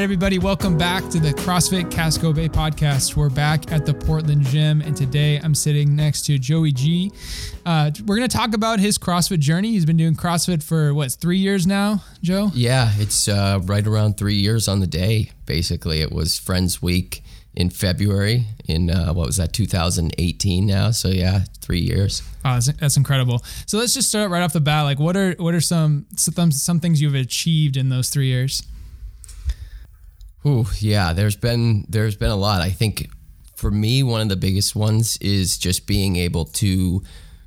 right, everybody, welcome back to the CrossFit Casco Bay podcast. We're back at the Portland Gym, and today I'm sitting next to Joey G. Uh, we're going to talk about his CrossFit journey. He's been doing CrossFit for what, three years now, Joe? Yeah, it's uh, right around three years on the day, basically. It was Friends Week in February in, uh, what was that, 2018 now? So, yeah, three years. Oh, that's, that's incredible. So let's just start right off the bat. Like, what are what are some some some things you've achieved in those three years? Ooh, yeah, there's been there's been a lot. I think for me, one of the biggest ones is just being able to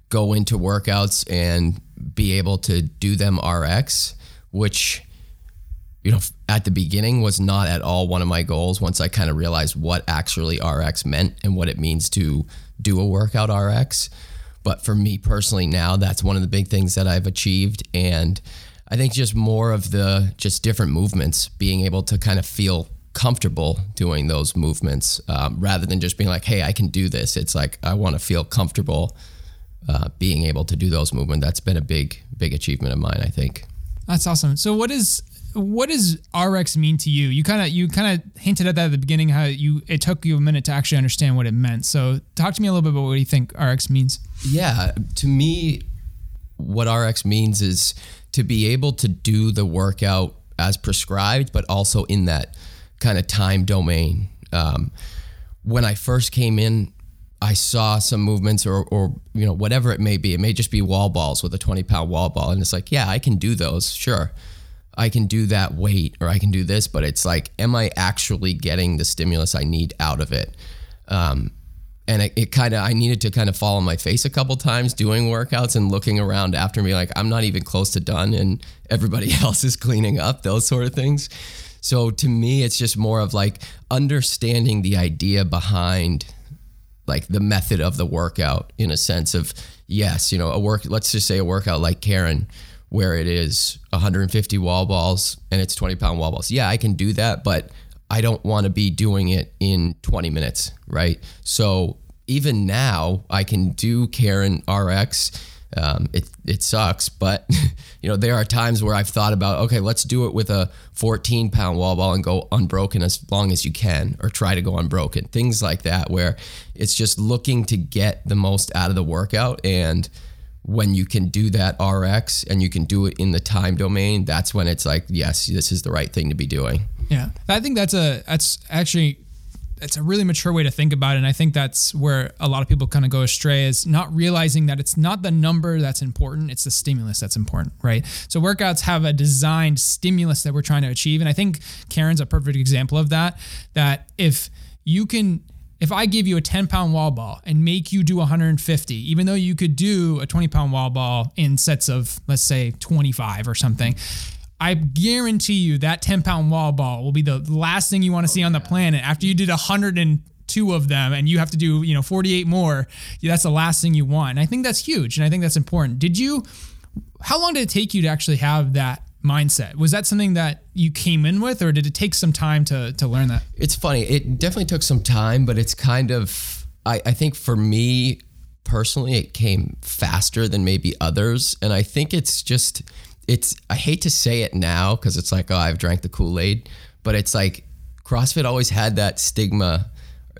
go into workouts and be able to do them RX, which you know at the beginning was not at all one of my goals. Once I kind of realized what actually RX meant and what it means to do a workout RX, but for me personally now, that's one of the big things that I've achieved and I think just more of the just different movements, being able to kind of feel comfortable doing those movements um, rather than just being like, hey, I can do this. It's like I want to feel comfortable uh, being able to do those movements. That's been a big, big achievement of mine, I think. That's awesome. So what is what does RX mean to you? You kind of you kind of hinted at that at the beginning how you it took you a minute to actually understand what it meant. So talk to me a little bit about what you think RX means. Yeah, to me, what RX means is to be able to do the workout as prescribed, but also in that kind of time domain. Um, when I first came in, I saw some movements or, or, you know, whatever it may be. It may just be wall balls with a 20 pound wall ball. And it's like, yeah, I can do those. Sure. I can do that weight or I can do this, but it's like, am I actually getting the stimulus I need out of it? Um, and it, it kind of i needed to kind of fall on my face a couple times doing workouts and looking around after me like i'm not even close to done and everybody else is cleaning up those sort of things so to me it's just more of like understanding the idea behind like the method of the workout in a sense of yes you know a work let's just say a workout like karen where it is 150 wall balls and it's 20 pound wall balls yeah i can do that but I don't want to be doing it in 20 minutes, right? So even now, I can do Karen RX. Um, it it sucks, but you know there are times where I've thought about okay, let's do it with a 14 pound wall ball and go unbroken as long as you can, or try to go unbroken. Things like that, where it's just looking to get the most out of the workout and when you can do that RX and you can do it in the time domain, that's when it's like, yes, this is the right thing to be doing. Yeah. I think that's a that's actually it's a really mature way to think about it. And I think that's where a lot of people kind of go astray is not realizing that it's not the number that's important, it's the stimulus that's important, right? So workouts have a designed stimulus that we're trying to achieve. And I think Karen's a perfect example of that. That if you can if I give you a 10 pound wall ball and make you do 150, even though you could do a 20 pound wall ball in sets of, let's say, 25 or something, I guarantee you that 10 pound wall ball will be the last thing you want to see oh, on the planet after you did 102 of them and you have to do, you know, 48 more. That's the last thing you want. And I think that's huge. And I think that's important. Did you, how long did it take you to actually have that mindset. Was that something that you came in with, or did it take some time to to learn that? It's funny. It definitely took some time, but it's kind of I, I think for me personally, it came faster than maybe others, and I think it's just it's I hate to say it now because it's like oh I've drank the Kool Aid, but it's like CrossFit always had that stigma,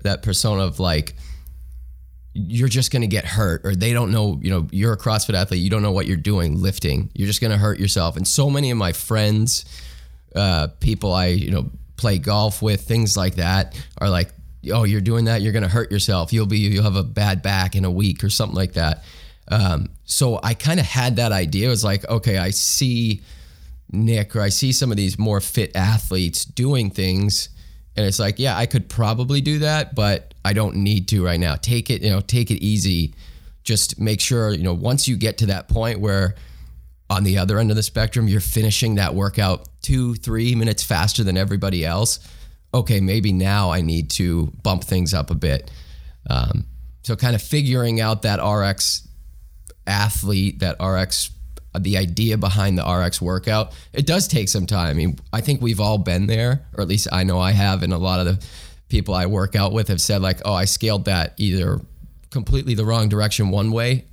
that persona of like you're just going to get hurt or they don't know, you know, you're a CrossFit athlete, you don't know what you're doing lifting. You're just going to hurt yourself. And so many of my friends, uh, people I, you know, play golf with, things like that are like, oh, you're doing that, you're going to hurt yourself. You'll be, you'll have a bad back in a week or something like that. Um, so I kind of had that idea. It was like, okay, I see Nick or I see some of these more fit athletes doing things and it's like, yeah, I could probably do that, but I don't need to right now. Take it, you know, take it easy. Just make sure, you know, once you get to that point where on the other end of the spectrum, you're finishing that workout two, three minutes faster than everybody else. Okay, maybe now I need to bump things up a bit. Um, so, kind of figuring out that RX athlete, that RX the idea behind the RX workout, it does take some time. I mean, I think we've all been there, or at least I know I have, and a lot of the people I work out with have said like, "Oh, I scaled that either completely the wrong direction one way,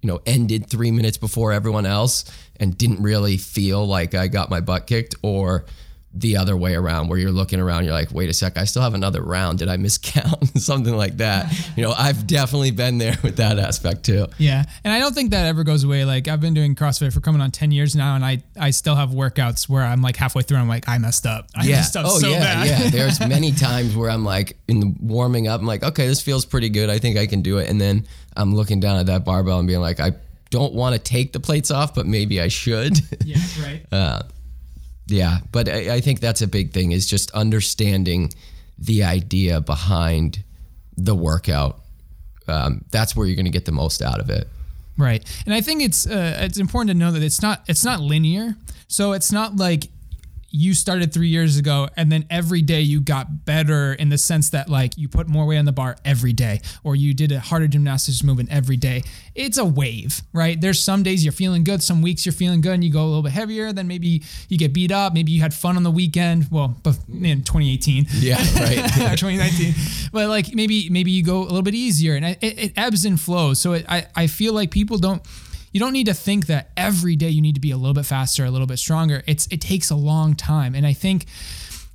you know, ended 3 minutes before everyone else and didn't really feel like I got my butt kicked or the other way around where you're looking around you're like wait a sec i still have another round. Did i miscount? Something like that. You know i've definitely been there with that aspect too. Yeah, and I don't think that ever goes away. Like I've been doing CrossFit for coming on ten years now, and I I still have workouts where I'm like halfway through, I'm like I messed up. I yeah. messed up oh so yeah bad. yeah. There's many times where i'm like in the warming up i'm like okay this feels pretty good. I think i can do it. And then i'm looking down at that barbell and being like i don't want to take the plates off but maybe i should. Yeah, right. Uh, Yeah, but I, I think that's a big thing is just understanding the idea behind the workout. Um, that's where you're going to get the most out of it. Right, and I think it's uh, it's important to know that it's not it's not linear. So it's not like you started three years ago and then every day you got better in the sense that like you put more weight on the bar every day or you did a harder gymnastics movement every day. It's a wave, right? There's some days you're feeling good, some weeks you're feeling good and you go a little bit heavier. Then maybe you get beat up. Maybe you had fun on the weekend. Well, in 2018. Yeah, right. 2019 but like maybe maybe you go a little bit easier and it, it ebbs and flows so it, I, I feel like people don't you don't need to think that every day you need to be a little bit faster a little bit stronger it's it takes a long time and i think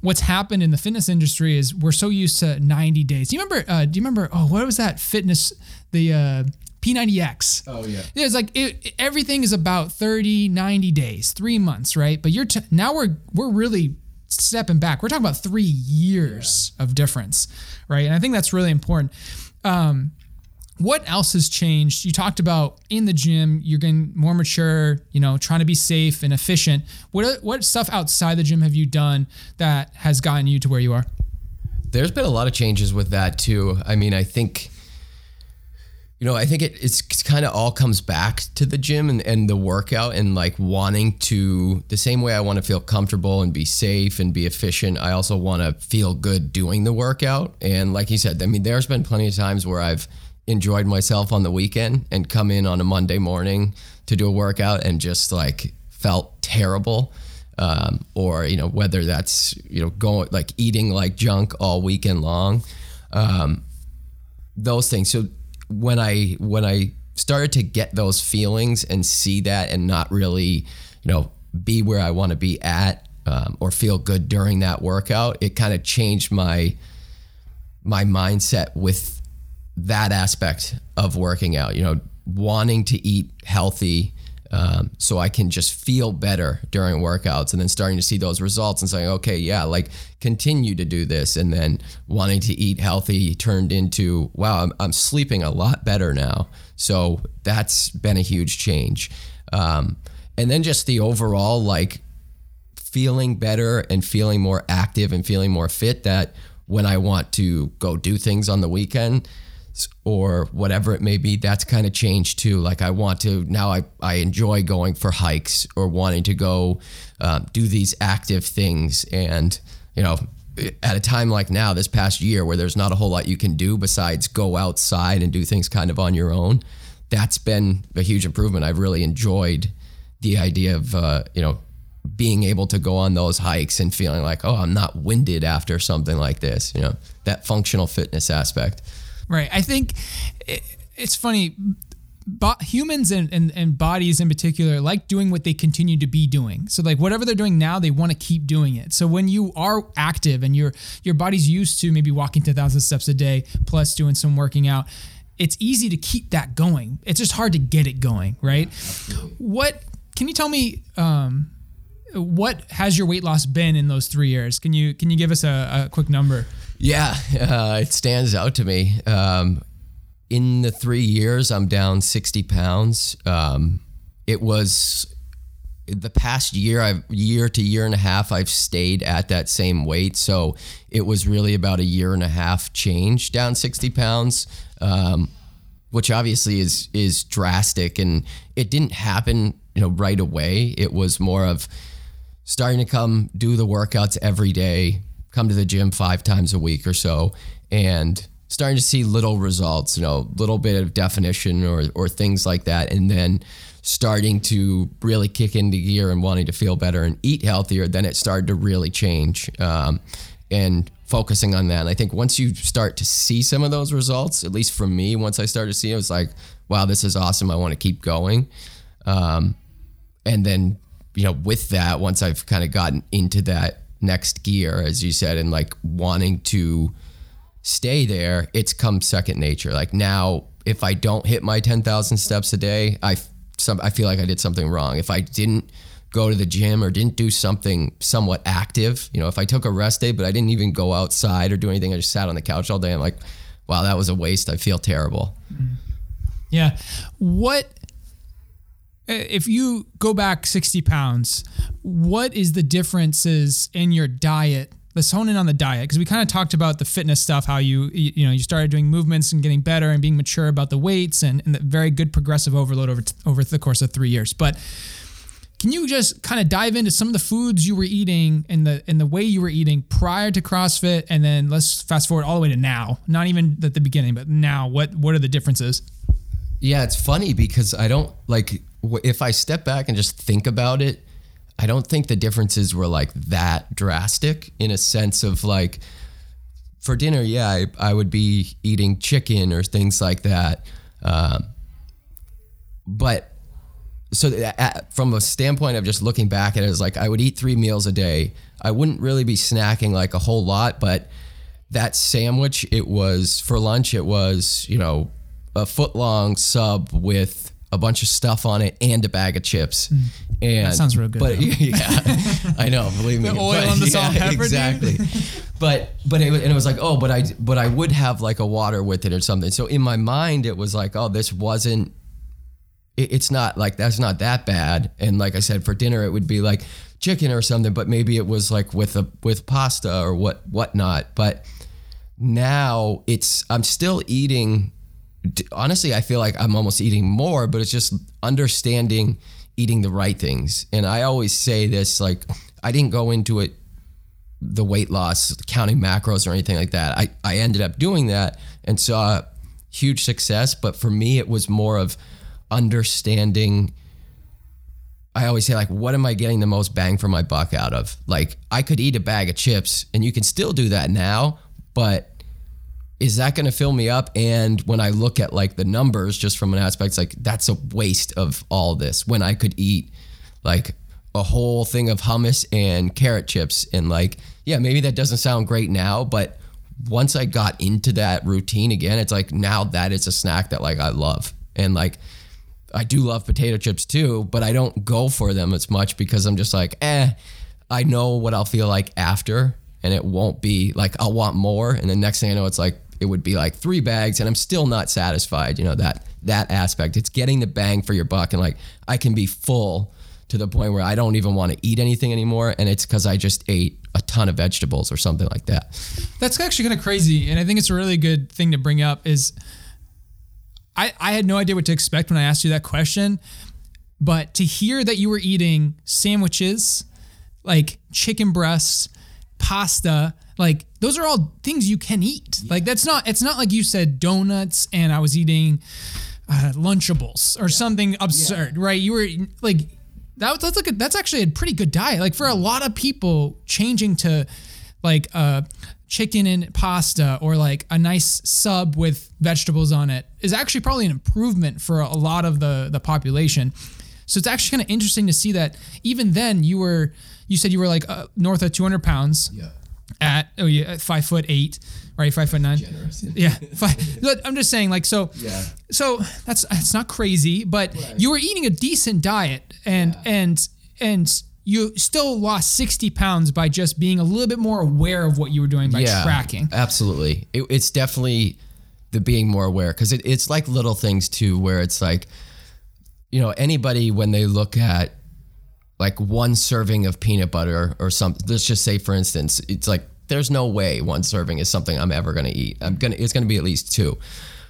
what's happened in the fitness industry is we're so used to 90 days do you remember uh, do you remember oh what was that fitness the uh, P90X. Oh, yeah. Yeah, it's like it, everything is about 30, 90 days, three months, right? But you're t- now we're we're really stepping back. We're talking about three years of difference, right? And I think that's really important. Um, what else has changed? You talked about in the gym, you're getting more mature, you know, trying to be safe and efficient. What uh, what stuff outside the gym have you done that has gotten you to where you are? There's been a lot of changes with that too. I mean, I think, you know, I think it, it's kind of all comes back to the gym and, and the workout and like wanting to, the same way I want to feel comfortable and be safe and be efficient, I also want to feel good doing the workout. And like you said, I mean, there's been plenty of times where I've enjoyed myself on the weekend and come in on a Monday morning to do a workout and just like felt terrible. Um, or you know whether that's you know going like eating like junk all weekend long um, those things so when i when i started to get those feelings and see that and not really you know be where i want to be at um, or feel good during that workout it kind of changed my my mindset with that aspect of working out you know wanting to eat healthy um, so I can just feel better during workouts and then starting to see those results and saying, okay, yeah, like continue to do this. And then wanting to eat healthy turned into, wow, I'm, I'm sleeping a lot better now. So that's been a huge change. Um, and then just the overall, like, feeling better and feeling more active and feeling more fit that when I want to go do things on the weekend, or whatever it may be that's kind of changed too. Like i want to now i, I enjoy going for hikes or wanting to go um, do these active things. And you know at a time like now this past year where there's not a whole lot you can do besides go outside and do things kind of on your own that's been a huge improvement. I've really enjoyed the idea of uh, you know being able to go on those hikes and feeling like oh i'm not winded after something like this you know that functional fitness aspect Right. I think it, it's funny. Bo- humans and, and, and bodies in particular like doing what they continue to be doing. So like whatever they're doing now, they want to keep doing it. So when you are active and your your body's used to maybe walking 10,000 steps a day plus doing some working out, it's easy to keep that going. It's just hard to get it going, right? What can you tell me um, what has your weight loss been in those 3 years? Can you can you give us a, a quick number? Yeah, uh, it stands out to me. Um, in the three years, I'm down 60 pounds. Um, it was the past year, I've year to year and a half, I've stayed at that same weight. So it was really about a year and a half change down 60 pounds, um, which obviously is is drastic, and it didn't happen, you know, right away. It was more of starting to come do the workouts every day, come to the gym five times a week or so, and starting to see little results, you know, little bit of definition or or things like that, and then starting to really kick into gear and wanting to feel better and eat healthier, then it started to really change. Um, and focusing on that. And I think once you start to see some of those results, at least for me, once I started to see it, it was like, wow, this is awesome. I want to keep going. Um, and then, you know, with that, once I've kind of gotten into that next gear, as you said, and like wanting to stay there, it's come second nature. Like now, if I don't hit my 10,000 steps a day, I, some, I feel like I did something wrong. If I didn't go to the gym or didn't do something somewhat active, you know, if I took a rest day, but I didn't even go outside or do anything, I just sat on the couch all day, I'm like, wow, that was a waste. I feel terrible. Yeah. What if you go back 60 pounds, what is the differences in your diet? Let's hone in on the diet because we kind of talked about the fitness stuff, how you you know you started doing movements and getting better and being mature about the weights and, and the very good progressive overload over over the course of three years. But can you just kind of dive into some of the foods you were eating and the and the way you were eating prior to CrossFit, and then let's fast forward all the way to now. Not even at the beginning, but now. What what are the differences? Yeah, it's funny because I don't like if I step back and just think about it, I don't think the differences were like that drastic in a sense of like for dinner, yeah, I, I would be eating chicken or things like that. Um, but so at, from a standpoint of just looking back at it, it's like I would eat three meals a day. I wouldn't really be snacking like a whole lot, but that sandwich, it was for lunch, it was, you know, a foot long sub with a bunch of stuff on it and a bag of chips. Mm. And that sounds real good. But though. yeah, I know. Believe me. The oil but, and the salt yeah, pepper. Exactly. but but it, and it was like oh, but I but I would have like a water with it or something. So in my mind, it was like oh, this wasn't. It, it's not like that's not that bad. And like I said, for dinner it would be like chicken or something, but maybe it was like with a with pasta or what whatnot. But now it's I'm still eating honestly, I feel like I'm almost eating more, but it's just understanding eating the right things. And I always say this like, I didn't go into it the weight loss, counting macros or anything like that. I, I ended up doing that and saw huge success. But for me, it was more of understanding. I always say, like, what am I getting the most bang for my buck out of? Like, I could eat a bag of chips and you can still do that now, but is that going to fill me up? And when I look at like the numbers, just from an aspect, it's like that's a waste of all this when I could eat like a whole thing of hummus and carrot chips. And like, yeah, maybe that doesn't sound great now, but once I got into that routine again, it's like now that is a snack that like I love. And like, I do love potato chips too, but I don't go for them as much because I'm just like, eh, I know what I'll feel like after. And it won't be like I'll want more. And the next thing I know, it's like it would be like three bags and I'm still not satisfied, you know, that that aspect. It's getting the bang for your buck and like I can be full to the point where I don't even want to eat anything anymore and it's cuz I just ate a ton of vegetables or something like that. That's actually kind of crazy and I think it's a really good thing to bring up is I I had no idea what to expect when I asked you that question, but to hear that you were eating sandwiches, like chicken breasts, pasta, like those are all things you can eat. Yeah. Like that's not it's not like you said donuts and I was eating uh, Lunchables or yeah. something absurd, right? You were like that, that's like a, that's actually a pretty good diet. Like for a lot of people, changing to like uh, chicken and pasta or like a nice sub with vegetables on it is actually probably an improvement for a lot of the the population. So it's actually kind of interesting to see that even then you were you said you were like uh, north of 200 pounds. Yeah at oh yeah five foot eight right five foot nine Generous. yeah five, i'm just saying like so yeah so that's that's not crazy but right. you were eating a decent diet and yeah. and and you still lost 60 pounds by just being a little bit more aware of what you were doing by yeah, tracking absolutely it, it's definitely the being more aware because it, it's like little things too where it's like you know anybody when they look at like one serving of peanut butter or something. Let's just say, for instance, it's like there's no way one serving is something I'm ever gonna eat. I'm gonna it's gonna be at least two.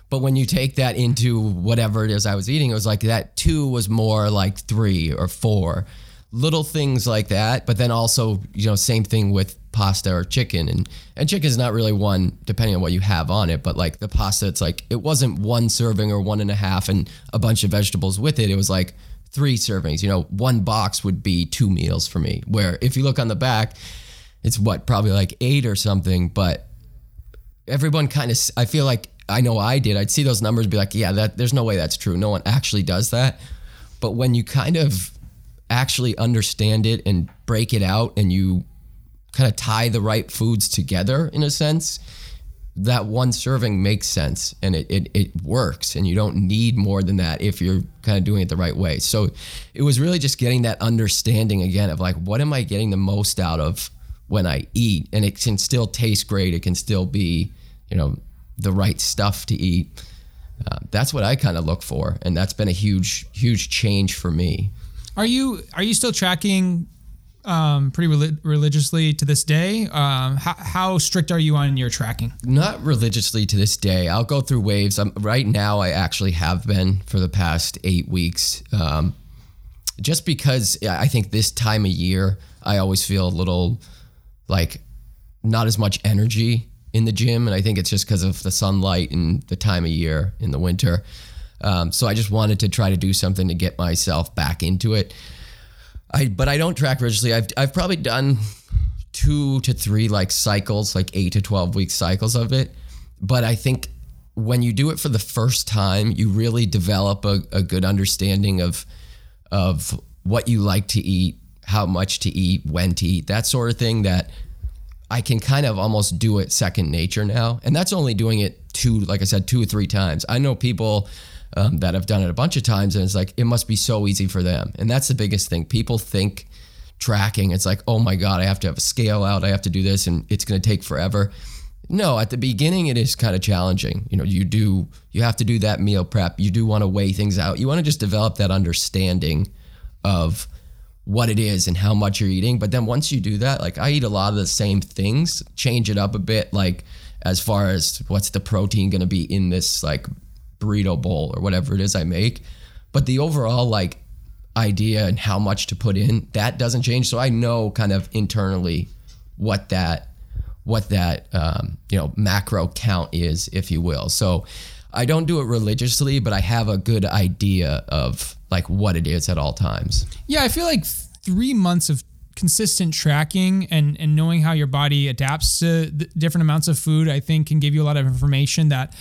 But when you take that into whatever it is I was eating, it was like that two was more like three or four. Little things like that. But then also, you know, same thing with pasta or chicken. And and chicken is not really one, depending on what you have on it, but like the pasta, it's like it wasn't one serving or one and a half and a bunch of vegetables with it. It was like three servings. You know, one box would be two meals for me. Where if you look on the back, it's what probably like eight or something. But everyone kind of, I feel like I know I did. I'd see those numbers, be like, yeah, that there's no way that's true. No one actually does that. But when you kind of actually understand it and break it out, and you kind of tie the right foods together in a sense, that one serving makes sense and it, it, it works and you don't need more than that if you're kind of doing it the right way. So it was really just getting that understanding again of like, what am I getting the most out of when I eat? And it can still taste great. It can still be, you know, the right stuff to eat. Uh, that's what I kind of look for. And that's been a huge, huge change for me. Are you are you still tracking um, pretty relig- religiously to this day? Um, how, how strict are you on your tracking? Not religiously to this day. I'll go through waves. Um, right now, I actually have been for the past eight weeks. Um, just because I think this time of year, I always feel a little like not as much energy in the gym. And I think it's just because of the sunlight and the time of year in the winter. Um, so I just wanted to try to do something to get myself back into it. I but I don't track religiously. I've I've probably done two to three like cycles, like eight to twelve week cycles of it. But I think when you do it for the first time, you really develop a, a good understanding of of what you like to eat, how much to eat, when to eat, that sort of thing that I can kind of almost do it second nature now. And that's only doing it two, like I said, two or three times. I know people um, that have done it a bunch of times, and it's like it must be so easy for them. And that's the biggest thing. People think tracking, it's like, oh my god, I have to have a scale out, I have to do this, and it's going to take forever. No, at the beginning it is kind of challenging. You know, you do you have to do that meal prep. You do want to weigh things out. You want to just develop that understanding of what it is and how much you're eating. But then once you do that, like I eat a lot of the same things, change it up a bit, like as far as what's the protein going to be in this like burrito bowl or whatever it is I make. But the overall like idea and how much to put in, that doesn't change. So I know kind of internally what that what that um, you know macro count is, if you will. So I don't do it religiously, but I have a good idea of like what it is at all times. Yeah, I feel like three months of consistent tracking and and knowing how your body adapts to different amounts of food, I think can give you a lot of information that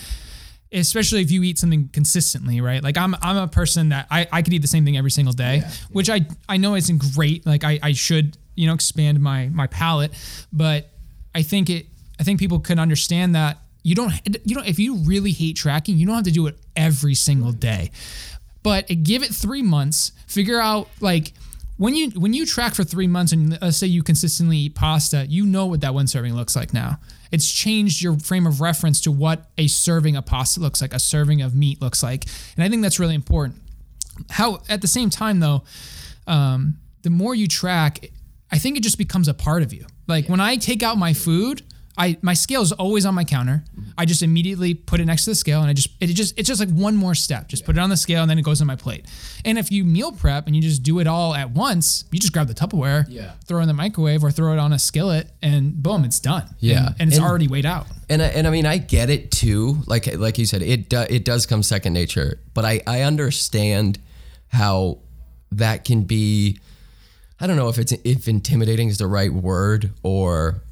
especially if you eat something consistently, right? Like I'm I'm a person that I, I could eat the same thing every single day, yeah, which I I know isn't great. Like I, I should, you know, expand my my palate. But I think it I think people can understand that you don't you know if you really hate tracking, you don't have to do it every single day. But give it three months, figure out like when you when you track for three months and let's say you consistently eat pasta, you know what that one serving looks like now. It's changed your frame of reference to what a serving of pasta looks like, a serving of meat looks like, and I think that's really important. How at the same time though, um, the more you track, I think it just becomes a part of you. Like when I take out my food, I my scale is always on my counter. Mm-hmm. I just immediately put it next to the scale, and I just it just it's just like one more step. Just yeah. put it on the scale, and then it goes on my plate. And if you meal prep and you just do it all at once, you just grab the Tupperware, yeah. throw it in the microwave, or throw it on a skillet, and boom, it's done. Yeah, and, and it's and, already weighed out. And I, and I mean, I get it too. Like like you said, it do, it does come second nature, but I I understand how that can be. I don't know if it's if intimidating is the right word or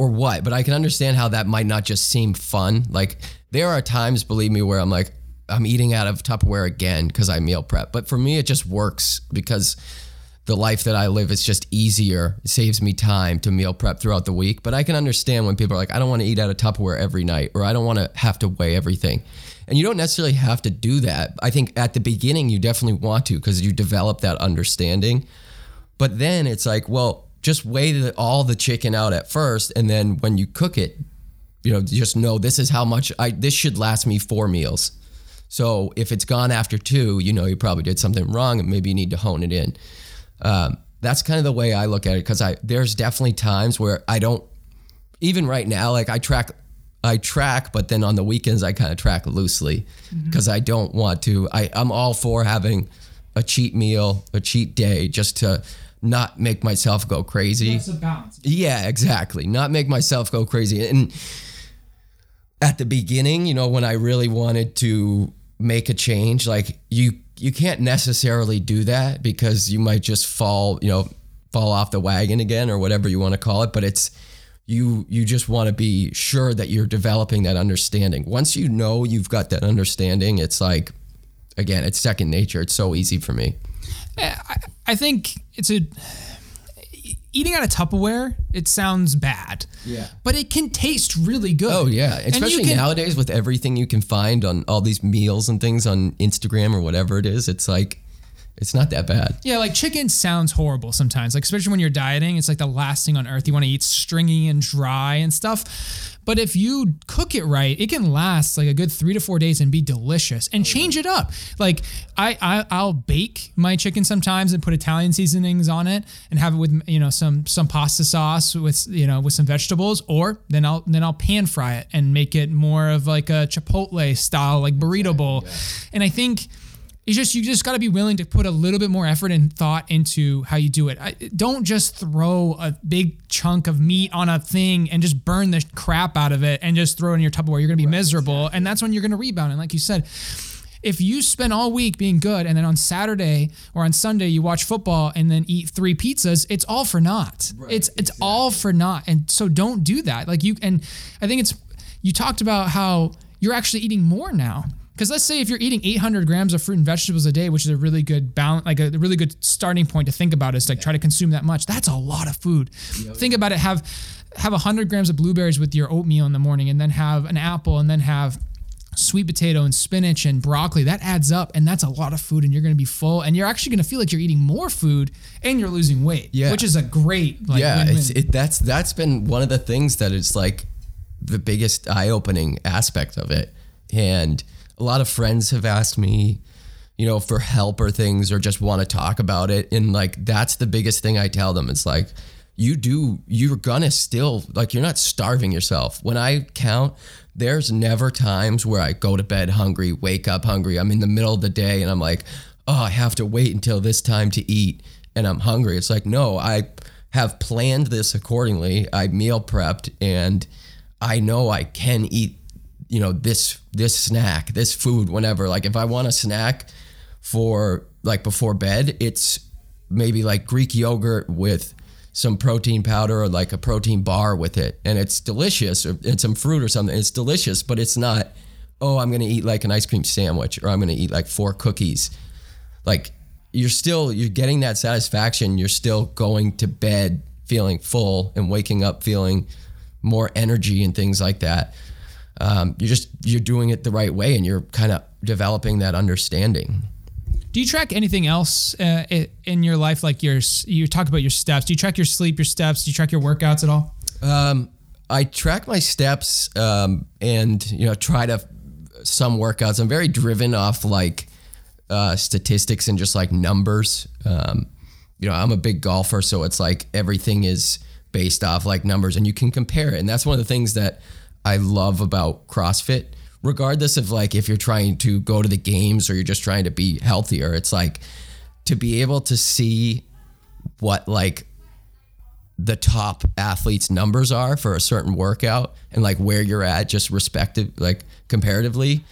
or what, but I can understand how that might not just seem fun. Like there are times, believe me, where I'm like, I'm eating out of Tupperware again because I meal prep. But for me, it just works because the life that I live is just easier. It saves me time to meal prep throughout the week. But I can understand when people are like, I don't want to eat out of Tupperware every night, or I don't want to have to weigh everything. And you don't necessarily have to do that. I think at the beginning, you definitely want to because you develop that understanding. But then it's like, well, just weigh the, all the chicken out at first, and then when you cook it, you know, just know this is how much I this should last me four meals. So if it's gone after two, you know you probably did something wrong, and maybe you need to hone it in. Um, that's kind of the way I look at it because I there's definitely times where I don't even right now like I track I track, but then on the weekends I kind of track loosely because mm-hmm. I don't want to. I I'm all for having a cheat meal, a cheat day, just to not make myself go crazy. That's a balance. Yeah, exactly. Not make myself go crazy. And at the beginning, you know, when I really wanted to make a change, like you you can't necessarily do that because you might just fall, you know, fall off the wagon again or whatever you want to call it, but it's you you just want to be sure that you're developing that understanding. Once you know you've got that understanding, it's like again, it's second nature. It's so easy for me. I, I think it's a eating out of Tupperware, it sounds bad. Yeah. But it can taste really good. Oh yeah, especially can- nowadays with everything you can find on all these meals and things on Instagram or whatever it is. It's like, it's not that bad. Yeah, like chicken sounds horrible sometimes. Like especially when you're dieting, it's like the last thing on earth. You want to eat stringy and dry and stuff. But if you cook it right, it can last like a good three to four days and be delicious. And change it up. Like I, I I'll bake my chicken sometimes and put Italian seasonings on it and have it with you know some some pasta sauce with you know with some vegetables. Or then I'll then I'll pan fry it and make it more of like a chipotle style like burrito bowl. And I think it's just you just got to be willing to put a little bit more effort and thought into how you do it. I, don't just throw a big chunk of meat on a thing and just burn the crap out of it and just throw it in your Tupperware. You're going to be miserable, and that's when you're going to rebound. And like you said, if you spend all week being good and then on Saturday or on Sunday you watch football and then eat three pizzas, it's all for naught. it's it's all for naught. And so don't do that. Like you and I think it's you talked about how you're actually eating more now. Because let's say if you're eating 800 grams of fruit and vegetables a day, which is a really good balance, like a really good starting point to think about is like try to consume that much. That's a lot of food. Think about it. Have have 100 grams of blueberries with your oatmeal in the morning, and then have an apple, and then have sweet potato and spinach and broccoli. That adds up, and that's a lot of food, and you're going to be full, and you're actually going to feel like you're eating more food, and you're losing weight. Yeah. which is a great like yeah, it's it. That's that's been one of the things that is like the biggest eye-opening aspect of it, and a lot of friends have asked me, you know, for help or things, or just want to talk about it, and like that's the biggest thing I tell them. It's like you do, you're gonna still like you're not starving yourself. When I count. There's never times where I go to bed hungry, wake up hungry. I'm in the middle of the day and I'm like, oh, I have to wait until this time to eat and I'm hungry. It's like, no, I have planned this accordingly. I meal prepped and I know I can eat, you know, this this snack, this food whenever. Like if I want a snack for like before bed, it's maybe like Greek yogurt with some protein powder or like a protein bar with it and it's delicious or and some fruit or something. It's delicious, but it's not oh, I'm going to eat like an ice cream sandwich or I'm going to eat like four cookies like you're still you're getting that satisfaction you're still going to bed feeling full and waking up feeling more energy and things like that um, you're just you're doing it the right way and you're kind of developing that understanding Do you track anything else uh, in your life? Like your, you talk about your steps. Do you track your sleep, your steps? Do you track your workouts at all? Um, I track my steps um, and you know try to some workouts. I'm very driven off like uh, statistics and just like numbers. Um, you know, I'm a big golfer, so it's like everything is based off like numbers, and you can compare it. And that's one of the things that I love about CrossFit. Regardless of like if you're trying to go to the games or you're just trying to be healthier, it's like to be able to see what like the top athletes numbers are for a certain workout and like where you're at just respective like comparatively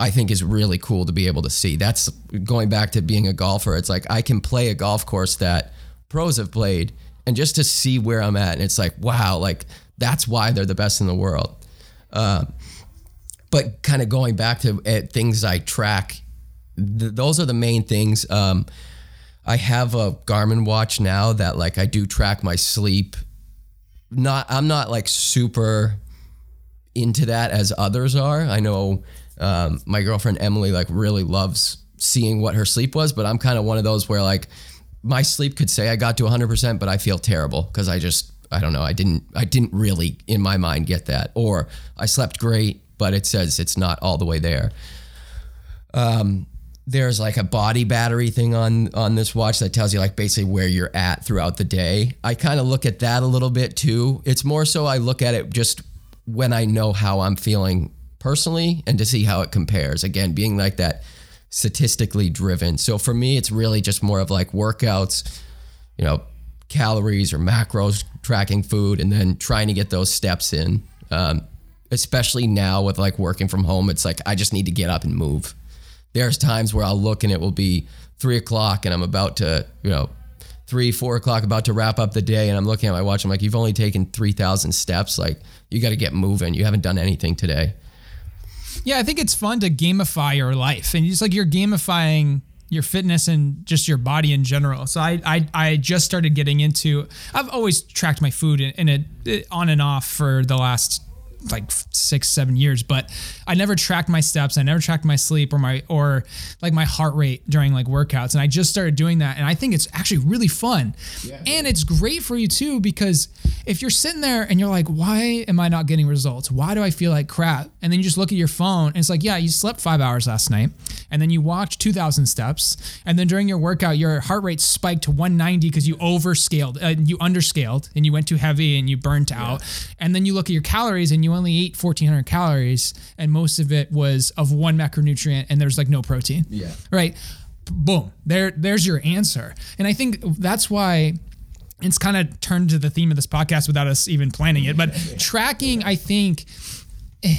i think is really cool to be able to see that's going back to being a golfer it's like i can play a golf course that pros have played and just to see where i'm at and it's like wow like that's why they're the best in the world um, but kind of going back to uh, things i track th- those are the main things um, I have a Garmin watch now that like I do track my sleep. Not I'm not like super into that as others are. I know um, my girlfriend Emily like really loves seeing what her sleep was, but I'm kind of one of those where like my sleep could say I got to 100%, but I feel terrible because I just I don't know. I didn't I didn't really in my mind get that, or I slept great, but it says it's not all the way there Um, there's like a body battery thing on on this watch that tells you like basically where you're at throughout the day. I kind of look at that a little bit too. It's more so I look at it just when I know how I'm feeling personally and to see how it compares. Again, being like that statistically driven. So for me it's really just more of like workouts, you know, calories or macros, tracking food and then trying to get those steps in. Um, especially now with like working from home, it's like I just need to get up and move there's times where I'll look and it will be three o'clock and I'm about to, you know, three, four o'clock, about to wrap up the day. And I'm looking at my watch. I'm like, you've only taken 3,000 steps. Like, you got to get moving. You haven't done anything today. Yeah, I think it's fun to gamify your life, and just like you're gamifying your fitness and just your body in general. So I I, I just started getting into. I've always tracked my food in, in a on and off for the last like six seven years but i never tracked my steps. I never tracked my sleep or my or like my heart rate during like workouts. And i just started doing that and i think it's actually really fun. Yeah. and it's great for you too because if you're sitting there and you're like why am i not getting results? Why do i feel like crap? And then you just look at your phone and it's like yeah you slept five hours last night and then you walked 2000 steps and then during your workout your heart rate spiked to 190 because you overscaled uh, you underscaled and you went too heavy and you burnt out. And then you look at your calories and you only ate 1400 calories and most of it was of one macronutrient and there's like no protein. Yeah. Right. Boom. There there's your answer. And I think that's why it's kind of turned to the theme of this podcast without us even planning it. But tracking, I think eh,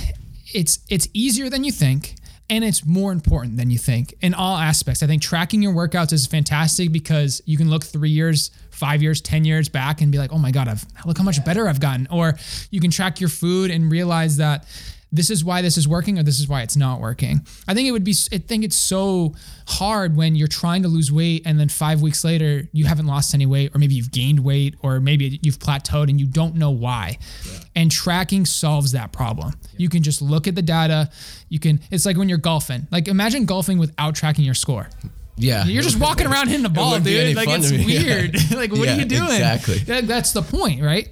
it's it's easier than you think and it's more important than you think in all aspects. I think tracking your workouts is fantastic because you can look three years, five years, 10 years back and be like, oh my God, I've look how much better I've gotten. Or you can track your food and realize that this is why this is working or this is why it's not working. I think it would be I think it's so hard when you're trying to lose weight and then 5 weeks later you haven't lost any weight or maybe you've gained weight or maybe you've plateaued and you don't know why. Yeah. And tracking solves that problem. Yeah. You can just look at the data. You can it's like when you're golfing. Like imagine golfing without tracking your score. Yeah. You're just walking around hitting the ball, dude. Like it's weird. like what yeah, are you doing? Exactly. That's the point, right?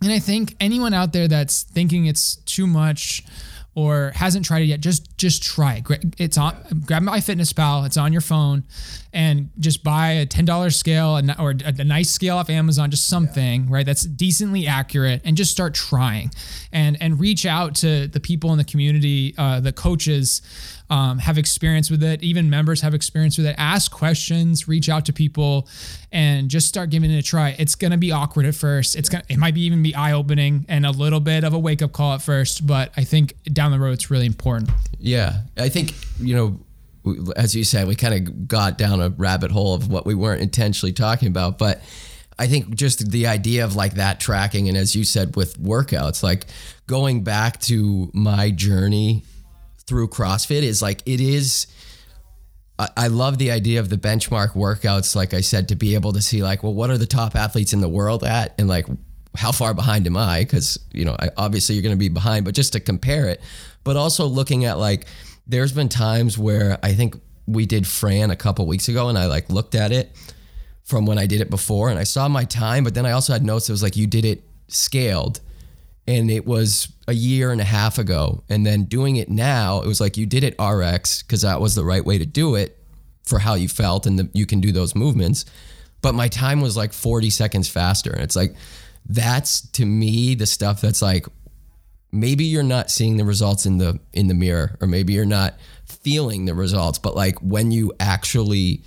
And I think anyone out there that's thinking it's too much or hasn't tried it yet, just just try it. It's on grab MyFitnessPal. It's on your phone, and just buy a ten dollars scale or a, nice scale off Amazon, just something yeah. right that's decently accurate, and just start trying, and and reach out to the people in the community, uh, the coaches um, have experience with it. Even members have experience with it. Ask questions, reach out to people, and just start giving it a try. It's gonna be awkward at first. It's gonna it might be even be eye opening and a little bit of a wake up call at first, but I think down the road it's really important. Yeah, I think you know as you said, we kind of got down a rabbit hole of what we weren't intentionally talking about. But I think just the idea of like that tracking, and as you said with workouts, like going back to my journey through CrossFit is like it is. I, love the idea of the benchmark workouts, like I said, to be able to see like, well, what are the top athletes in the world at, and like how far behind am I? Because you know, I, obviously you're going to be behind, but just to compare it, but also looking at like, there's been times where I think we did Fran a couple weeks ago, and I like looked at it from when I did it before, and I saw my time, but then I also had notes. It was like you did it scaled, and it was a year and a half ago. And then doing it now, it was like you did it RX because that was the right way to do it for how you felt and the, you can do those movements. But my time was like 40 seconds faster. And it's like, that's to me the stuff that's like, maybe you're not seeing the results in the in the mirror or maybe you're not feeling the results but like when you actually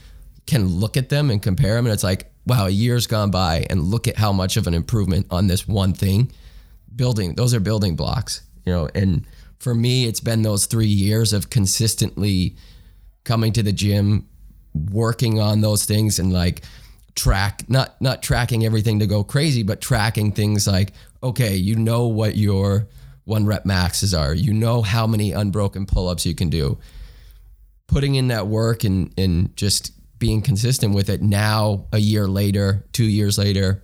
can look at them and compare them and it's like wow a year's gone by and look at how much of an improvement on this one thing. Building those are building blocks you know and for me it's been those three years of consistently coming to the gym working on those things and like track not not tracking everything to go crazy but tracking things like okay you know what your one rep maxes are you know how many unbroken pull-ups you can do putting in that work and and just being consistent with it now a year later two years later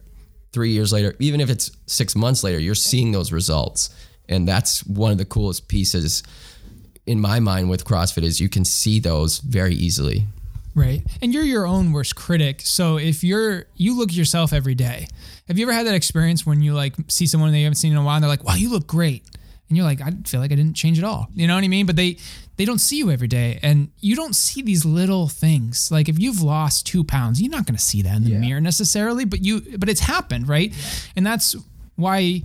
three years later, even if it's six months later, you're seeing those results. And that's one of the coolest pieces in my mind with CrossFit is you can see those very easily. Right. And you're your own worst critic. So if you're you look at yourself every day. Have you ever had that experience when you like see someone that you haven't seen in a while and they're like, wow, you look great and you're like, I feel like I didn't change at all. You know what I mean? But they they don't see you every day, and you don't see these little things. Like if you've lost two pounds, you're not going to see that in the yeah. mirror necessarily, but you but it's happened, right? Yeah. And that's why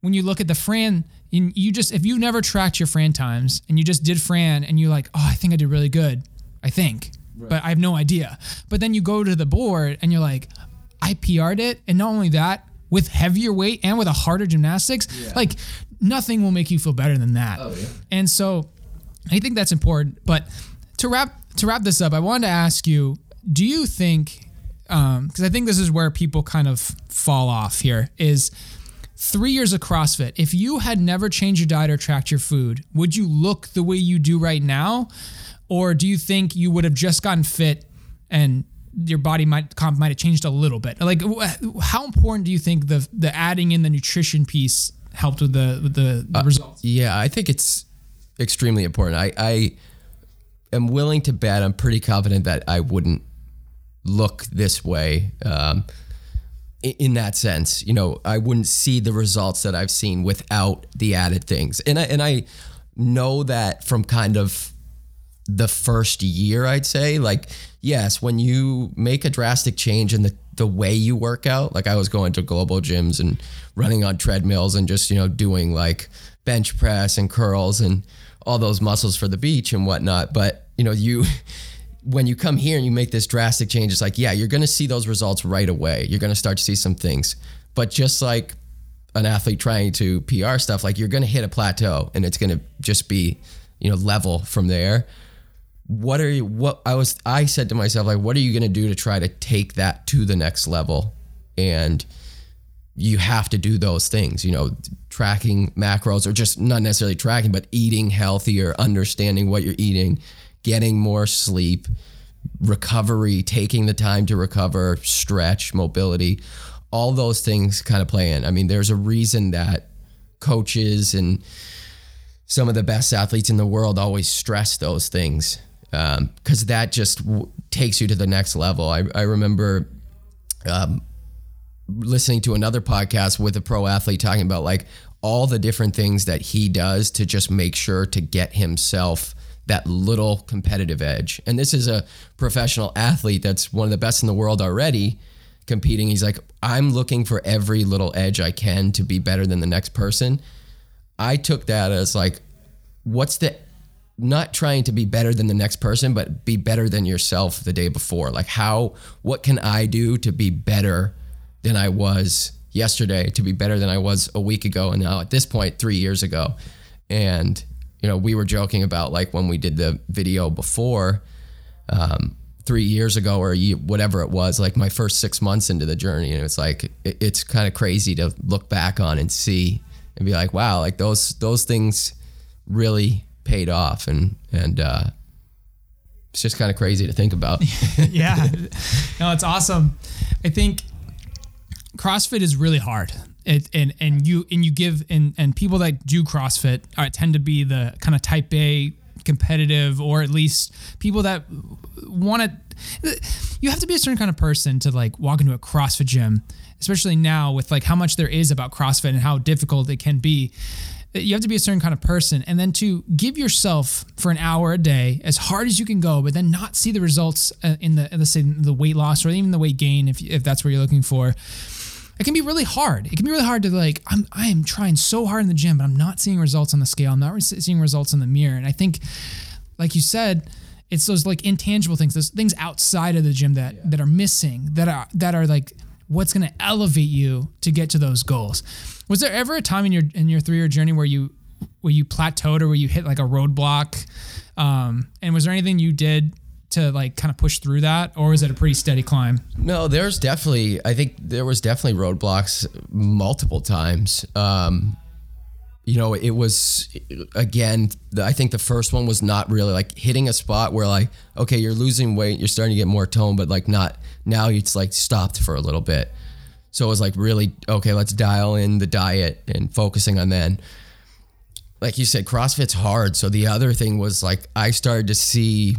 when you look at the Fran, you just if you never tracked your Fran times and you just did Fran and you're like, oh, I think I did really good, I think, right. but I have no idea. But then you go to the board and you're like, I PR'd it, and not only that, with heavier weight and with a harder gymnastics, yeah. like nothing will make you feel better than that. Oh, yeah. And so I think that's important. But to wrap to wrap this up, I wanted to ask you: Do you think? Because um, I think this is where people kind of fall off here. Is three years of CrossFit. If you had never changed your diet or tracked your food, would you look the way you do right now? Or do you think you would have just gotten fit and your body might comp might have changed a little bit? Like, how important do you think the the adding in the nutrition piece helped with the with the, the results? Yeah, I think it's extremely important. I, I am willing to bet. I'm pretty confident that I wouldn't look this way. Um, in that sense, you know, I wouldn't see the results that I've seen without the added things. And I and I know that from kind of the first year, I'd say, like, yes, when you make a drastic change in the, the way you work out, like I was going to global gyms and running on treadmills and just, you know, doing like bench press and curls and all those muscles for the beach and whatnot. But, you know, you, when you come here and you make this drastic change, it's like, yeah, you're going to see those results right away. You're going to start to see some things. But just like an athlete trying to PR stuff, like you're going to hit a plateau and it's going to just be, you know, level from there what are you what I was I said to myself like what are you going to do to try to take that to the next level? And you have to do those things you know tracking macros or just not necessarily tracking but eating healthier understanding what you're eating getting more sleep recovery taking the time to recover stretch mobility all those things kind of play in. I mean there's a reason that coaches and some of the best athletes in the world always stress those things because that just w- takes you to the next level. I, I remember um, listening to another podcast with a pro athlete talking about like all the different things that he does to just make sure to get himself that little competitive edge. And this is a professional athlete that's one of the best in the world already competing. He's like, I'm looking for every little edge I can to be better than the next person. I took that as like, what's the not trying to be better than the next person, but be better than yourself the day before. Like, how, what can I do to be better than I was yesterday, to be better than I was a week ago, and now at this point, three years ago? And, you know, we were joking about like when we did the video before, um, three years ago or whatever it was, like my first six months into the journey. And it's like, it's kind of crazy to look back on and see and be like, wow, like those, those things really paid off and and uh it's just kind of crazy to think about yeah. No, it's awesome. I think CrossFit is really hard. It, and and you and you give and and people that do CrossFit are, tend to be the kind of type A competitive or at least people that want to you have to be a certain kind of person to like walk into a CrossFit gym especially now with like how much there is about CrossFit and how difficult it can be you have to be a certain kind of person. And then to give yourself for an hour a day as hard as you can go but then not see the results uh, in the let's say the weight loss or even the weight gain if, if that's what you're looking for it can be really hard. It can be really hard to like i'm i am trying so hard in the gym but i'm not seeing results on the scale. I'm not seeing results in the mirror. And i think like you said it's those like intangible things those things outside of the gym that that are missing that are that are like what's going to elevate you to get to those goals was there ever a time in your in your three year journey where you where you plateaued or where you hit like a roadblock? Um, and was there anything you did to like kind of push through that, or was it a pretty steady climb? no there's definitely i think there was definitely roadblocks multiple times um you know it was again i think the first one was not really like hitting a spot where like okay you're losing weight you're starting to get more tone but like not now it's like stopped for a little bit. So it was like really okay let's dial in the diet and focusing on then. Like you said crossfit's hard. So the other thing was like i started to see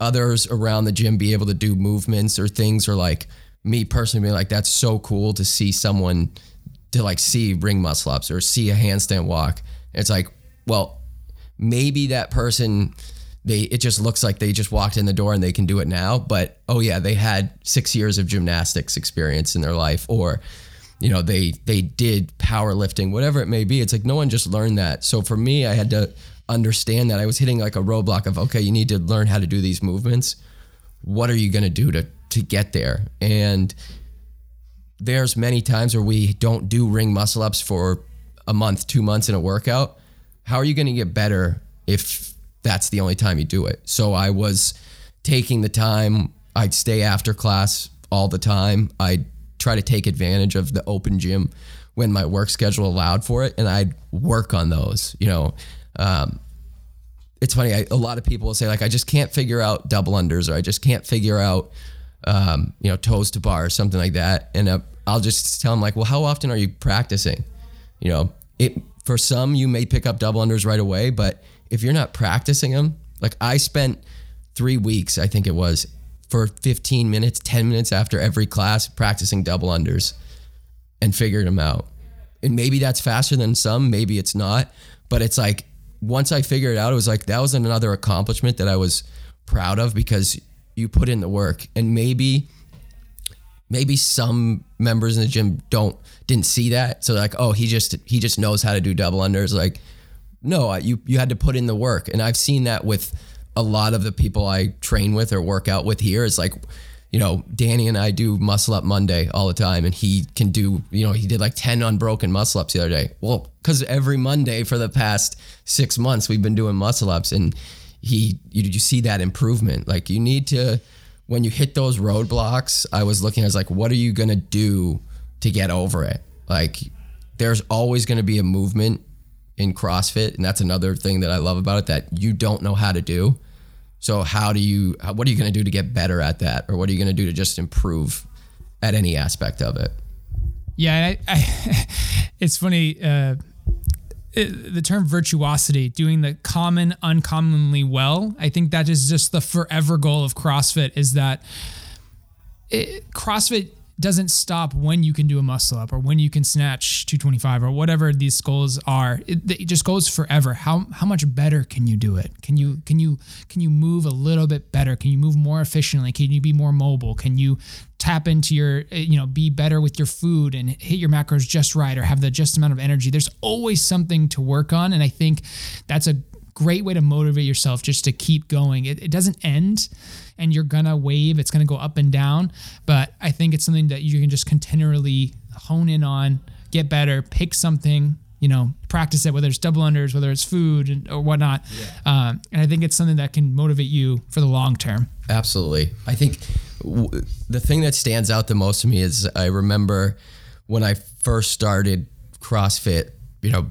others around the gym be able to do movements or things or like me personally being like that's so cool to see someone to like see ring muscle ups or see a handstand walk. It's like well maybe that person they it just looks like they just walked in the door and they can do it now but oh yeah they had 6 years of gymnastics experience in their life or you know they they did powerlifting whatever it may be. It's like no one just learned that. So for me i had to understand that i was hitting like a roadblock of okay you need to learn how to do these movements. What are you going to do to to get there? And there's many times where we don't do ring muscle ups for a month two months in a workout how are you going to get better if that's the only time you do it so i was taking the time i'd stay after class all the time i'd try to take advantage of the open gym when my work schedule allowed for it and i'd work on those you know um, it's funny. I, a lot of people will say like, I just can't figure out double unders, or I just can't figure out, um, you know, toes to bar or something like that. And uh, I'll just tell them like, well, how often are you practicing? You know, it for some you may pick up double unders right away, but if you're not practicing them, like I spent three weeks, I think it was, for 15 minutes, 10 minutes after every class practicing double unders and figured them out. And maybe that's faster than some, maybe it's not, but it's like once I figured it out, it was like that was another accomplishment that I was proud of because you put in the work and maybe maybe some members in the gym don't didn't see that. So like oh he just he just knows how to do double unders. Like no you you had to put in the work. And i've seen that with a lot of the people i train with or work out with here. Is like you know danny and i do muscle up monday all the time and he can do you know he did like 10 unbroken muscle ups the other day. Well because every monday for the past six months we've been doing muscle ups and he you, you see that improvement? Like you need to when you hit those roadblocks, I was looking, I was like, what are you going to do to get over it? Like, there's always going to be a movement in CrossFit. And that's another thing that I love about it that you don't know how to do. So, how do you, what are you going to do to get better at that? Or what are you going to do to just improve at any aspect of it? Yeah. I, I, it's funny. Uh, it, the term virtuosity, doing the common uncommonly well. I think that is just the forever goal of CrossFit is that it, CrossFit doesn't stop when you can do a muscle up or when you can snatch 225 or whatever these goals are. It, it, just goes forever. How how much better can you do it? Can you can you can you move a little bit better? Can you move more efficiently? Can you be more mobile? Can you tap into your you know be better with your food and hit your macros just right or have the just amount of energy? There's always something to work on and I think that's a great way to motivate yourself just to keep going. It, it doesn't end and you're gonna wave, it's gonna go up and down. But I think it's something that you can just continually hone in on, get better, pick something, you know, practice it, whether it's double unders, whether it's food and, or whatnot. Yeah. Um, and I think it's something that can motivate you for the long term. Absolutely. I think w- the thing that stands out the most to me is I remember when I first started CrossFit, you know,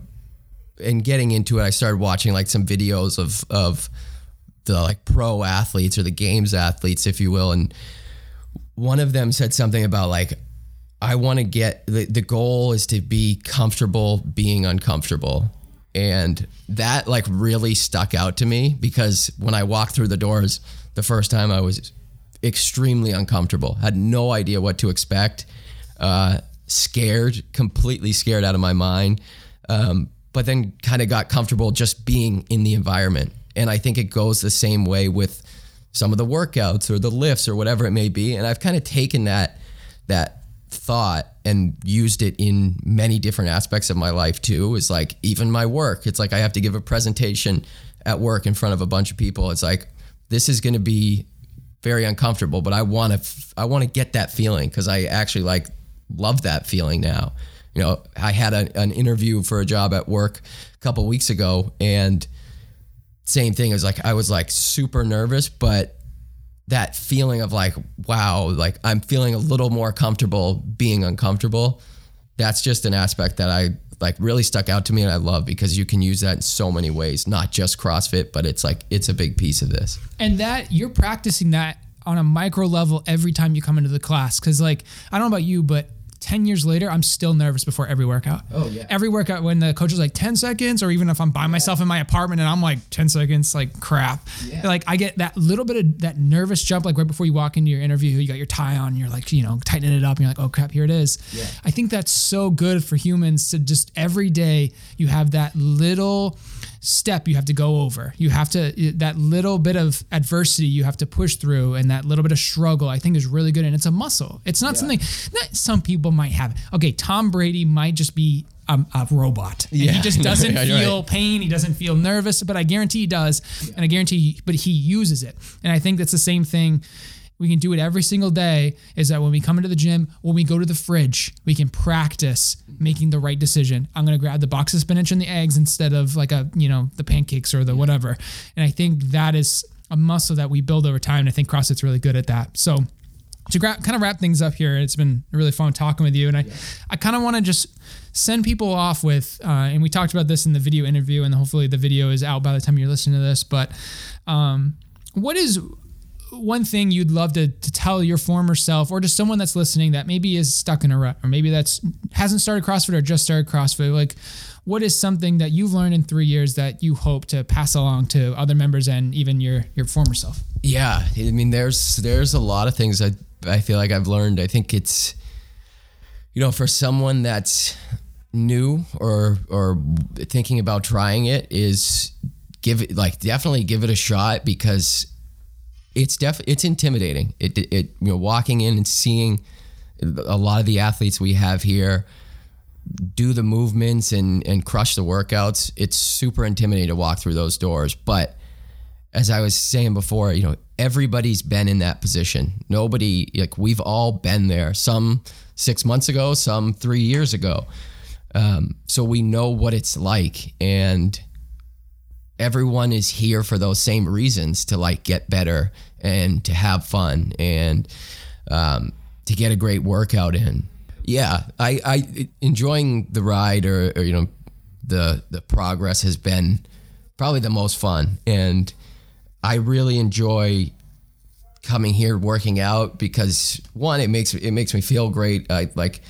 and getting into it, I started watching like some videos of of the like pro athletes or the games athletes, if you will, and one of them said something about like I want to get the, the goal is to be comfortable being uncomfortable. And that like really stuck out to me because when I walked through the doors the first time, I was extremely uncomfortable, had no idea what to expect, uh, scared, completely scared out of my mind. Um, but then kind of got comfortable just being in the environment. And I think it goes the same way with some of the workouts or the lifts or whatever it may be. And I've kind of taken that that thought and used it in many different aspects of my life too. Is like even my work. It's like I have to give a presentation at work in front of a bunch of people. It's like this is going to be very uncomfortable, but I want to I want to get that feeling because I actually like love that feeling now you know, I had a, an interview for a job at work a couple weeks ago, and same thing. It was like I was like super nervous, but that feeling of like, wow, like I'm feeling a little more comfortable being uncomfortable. That's just an aspect that I like really stuck out to me and I love because you can use that in so many ways, not just CrossFit, but it's like it's a big piece of this. And that you're practicing that on a micro level every time you come into the class. Cause like, I don't know about you, but 10 years later, I'm still nervous before every workout. Oh, yeah. Every workout, when the coach is like 10 seconds, or even if I'm by myself in my apartment and I'm like 10 seconds, like crap. Yeah. Like I get that little bit of that nervous jump, like right before you walk into your interview, you got your tie on, you're like, you know, tightening it up, and you're like, oh crap, here it is. Yeah. I think that's so good for humans to just every day you have that little step you have to go over. You have to that little bit of adversity you have to push through, and that little bit of struggle I think is really good, and it's a muscle. It's not yeah. something that some people might have. Okay, Tom Brady might just be a, a robot. Yeah. He just doesn't yeah, feel right. pain. He doesn't feel nervous, but I guarantee he does, yeah. and I guarantee, but he uses it, and I think that's the same thing we can do it every single day is that when we come into the gym, when we go to the fridge, we can practice making the right decision. I'm going to grab the box of spinach and the eggs instead of like a, you know, the pancakes or the whatever. And I think that is a muscle that we build over time. And I think CrossFit's really good at that. So to gra- kind of wrap things up here, it's been really fun talking with you, and I, I kind of want to just send people off with, uh, and we talked about this in the video interview, and hopefully the video is out by the time you're listening to this. But um, what is one thing you'd love to, to tell your former self, or just someone that's listening that maybe is stuck in a rut, or maybe that's hasn't started CrossFit or just started CrossFit? Like, what is something that you've learned in three years that you hope to pass along to other members and even your your former self? Yeah, I mean, there's there's a lot of things I I feel like I've learned. I think it's you know for someone that's new or or thinking about trying it is give it like definitely give it a shot because it's def it's intimidating. It it you know walking in and seeing a lot of the athletes we have here do the movements and and crush the workouts. It's super intimidating to walk through those doors, but as I was saying before, you know, everybody's been in that position. Nobody like we've all been there. Some six months ago, some three years ago. Um, so we know what it's like, and everyone is here for those same reasons to like get better and to have fun and um, to get a great workout in. Yeah, I, I enjoying the ride or, or you know the the progress has been probably the most fun and I really enjoy coming here working out because one it makes it makes me feel great. I like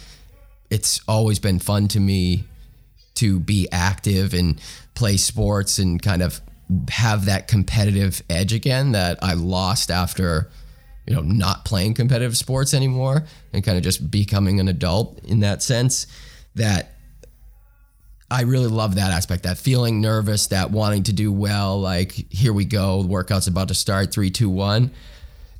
it's always been fun to me to be active and play sports and kind of have that competitive edge again that I lost after you know not playing competitive sports anymore and kind of just becoming an adult in that sense that I really love that aspect, that feeling nervous, that wanting to do well, like here we go, the workout's about to start, three, two, one.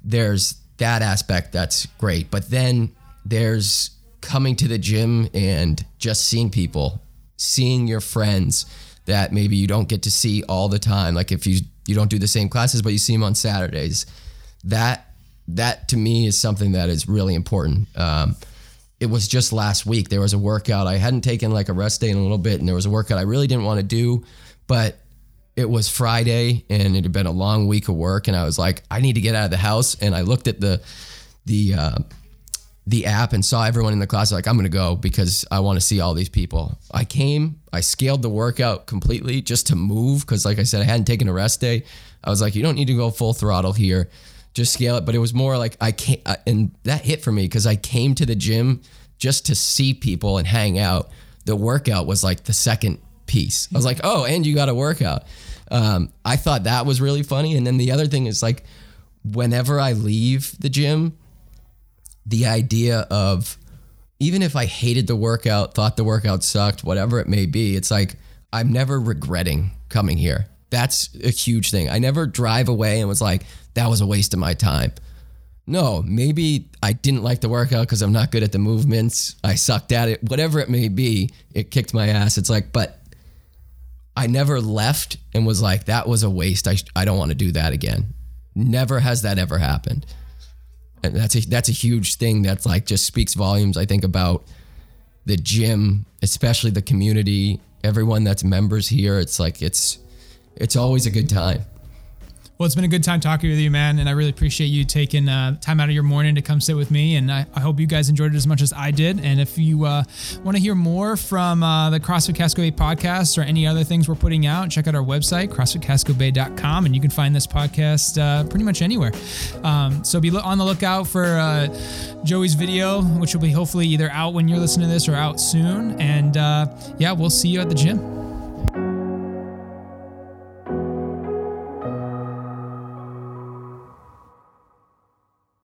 There's that aspect that's great. But then there's coming to the gym and just seeing people, seeing your friends that maybe you don't get to see all the time. Like if you you don't do the same classes, but you see them on Saturdays. That that to me is something that is really important. Um, it was just last week. There was a workout. I hadn't taken like a rest day in a little bit, and there was a workout I really didn't want to do, but it was Friday and it had been a long week of work, and I was like, I need to get out of the house. And I looked at the the uh, the app and saw everyone in the class. Like, I'm gonna go because I want to see all these people. I came, I scaled the workout completely just to move because, like I said, I hadn't taken a rest day. I was like, you don't need to go full throttle here just scale it. But it was more like I can't, and that hit for me because I came to the gym just to see people and hang out. The workout was like the second piece. I was like, oh, and you got a workout. Um, I thought that was really funny. And then the other thing is like, whenever I leave the gym, the idea of even if I hated the workout, thought the workout sucked, whatever it may be, it's like I'm never regretting coming here. That's a huge thing. I never drive away and was like, that was a waste of my time. No, maybe I didn't like the workout because I'm not good at the movements. I sucked at it, whatever it may be. It kicked my ass. It's like, but I never left and was like, that was a waste. I, I don't want to do that again. Never has that ever happened. And that's a, that's a huge thing that's like just speaks volumes, I think, about the gym, especially the community, everyone that's members here. It's like, it's, it's always a good time. Well, it's been a good time talking with you, man, and I really appreciate you taking uh, time out of your morning to come sit with me. And I, I, hope you guys enjoyed it as much as I did. And if you uh, want to hear more from uh, the CrossFit Casco Bay podcast or any other things we're putting out, check out our website, CrossFitCascoBay.com, and you can find this podcast uh, pretty much anywhere. Um, so be on the lookout for uh, Joey's video, which will be hopefully either out when you're listening to this or out soon. And uh, yeah, we'll see you at the gym.